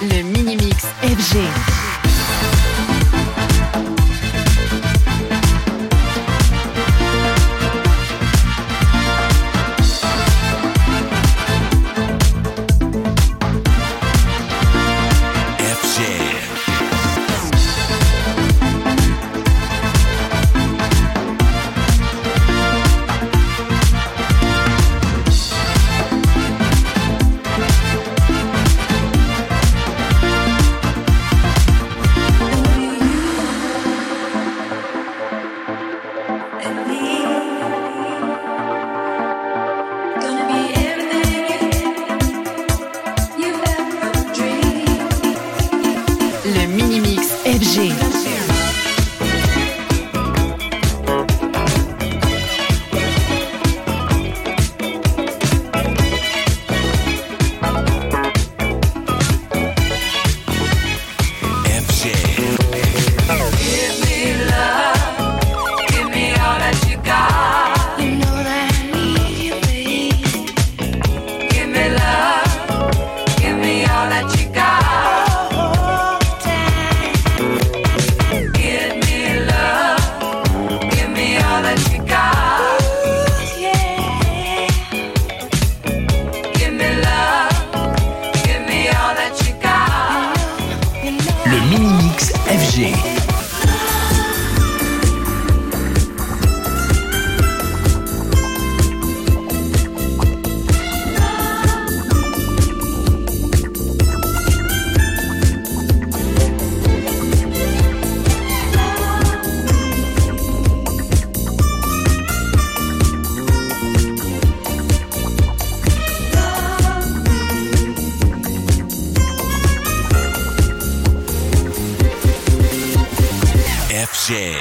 Le mini mix FG. Le mini mix FG. Le mini mix FG. FG.